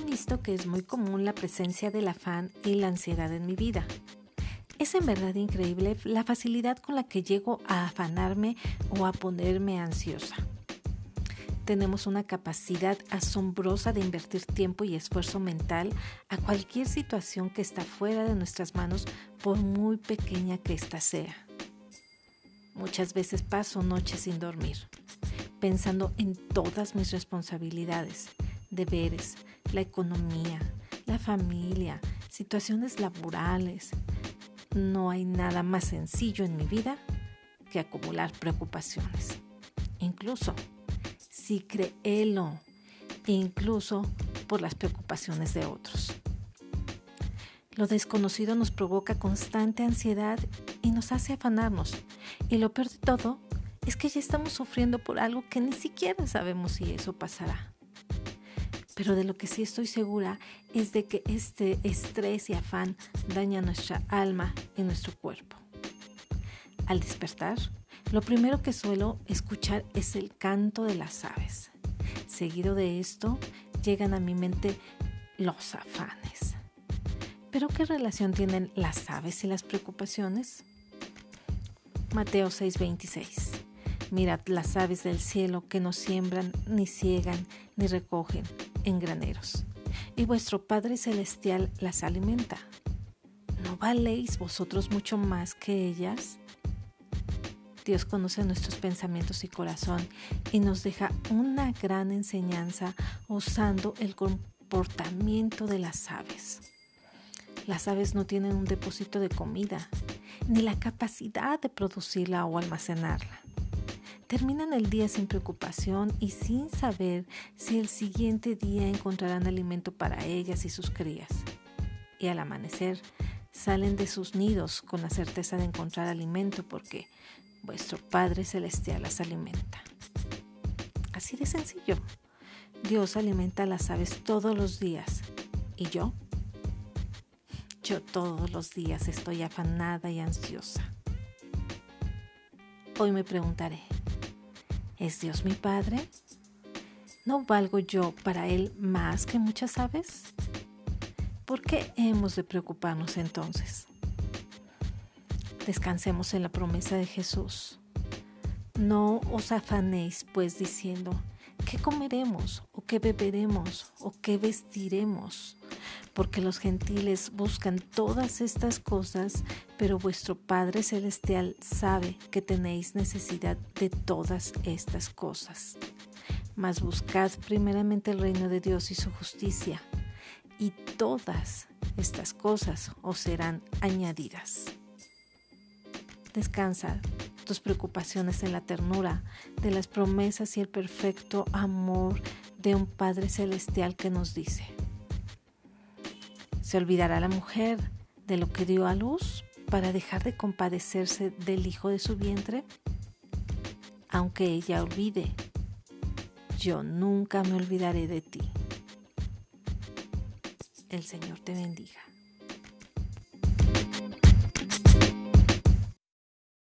visto que es muy común la presencia del afán y la ansiedad en mi vida. Es en verdad increíble la facilidad con la que llego a afanarme o a ponerme ansiosa. Tenemos una capacidad asombrosa de invertir tiempo y esfuerzo mental a cualquier situación que está fuera de nuestras manos por muy pequeña que ésta sea. Muchas veces paso noches sin dormir, pensando en todas mis responsabilidades, deberes, la economía, la familia, situaciones laborales, no hay nada más sencillo en mi vida que acumular preocupaciones. Incluso, si créelo, incluso por las preocupaciones de otros. Lo desconocido nos provoca constante ansiedad y nos hace afanarnos. Y lo peor de todo es que ya estamos sufriendo por algo que ni siquiera sabemos si eso pasará. Pero de lo que sí estoy segura es de que este estrés y afán daña nuestra alma y nuestro cuerpo. Al despertar, lo primero que suelo escuchar es el canto de las aves. Seguido de esto, llegan a mi mente los afanes. ¿Pero qué relación tienen las aves y las preocupaciones? Mateo 6:26. Mirad las aves del cielo que no siembran, ni ciegan, ni recogen en graneros, y vuestro Padre Celestial las alimenta. ¿No valéis vosotros mucho más que ellas? Dios conoce nuestros pensamientos y corazón y nos deja una gran enseñanza usando el comportamiento de las aves. Las aves no tienen un depósito de comida, ni la capacidad de producirla o almacenarla. Terminan el día sin preocupación y sin saber si el siguiente día encontrarán alimento para ellas y sus crías. Y al amanecer salen de sus nidos con la certeza de encontrar alimento porque vuestro Padre Celestial las alimenta. Así de sencillo. Dios alimenta a las aves todos los días. ¿Y yo? Yo todos los días estoy afanada y ansiosa. Hoy me preguntaré, ¿Es Dios mi Padre? ¿No valgo yo para Él más que muchas aves? ¿Por qué hemos de preocuparnos entonces? Descansemos en la promesa de Jesús. No os afanéis pues diciendo, ¿qué comeremos? ¿O qué beberemos? ¿O qué vestiremos? Porque los gentiles buscan todas estas cosas, pero vuestro Padre Celestial sabe que tenéis necesidad de todas estas cosas. Mas buscad primeramente el reino de Dios y su justicia, y todas estas cosas os serán añadidas. Descansa tus preocupaciones en la ternura de las promesas y el perfecto amor de un Padre Celestial que nos dice, ¿Se olvidará la mujer de lo que dio a luz para dejar de compadecerse del hijo de su vientre? Aunque ella olvide, yo nunca me olvidaré de ti. El Señor te bendiga.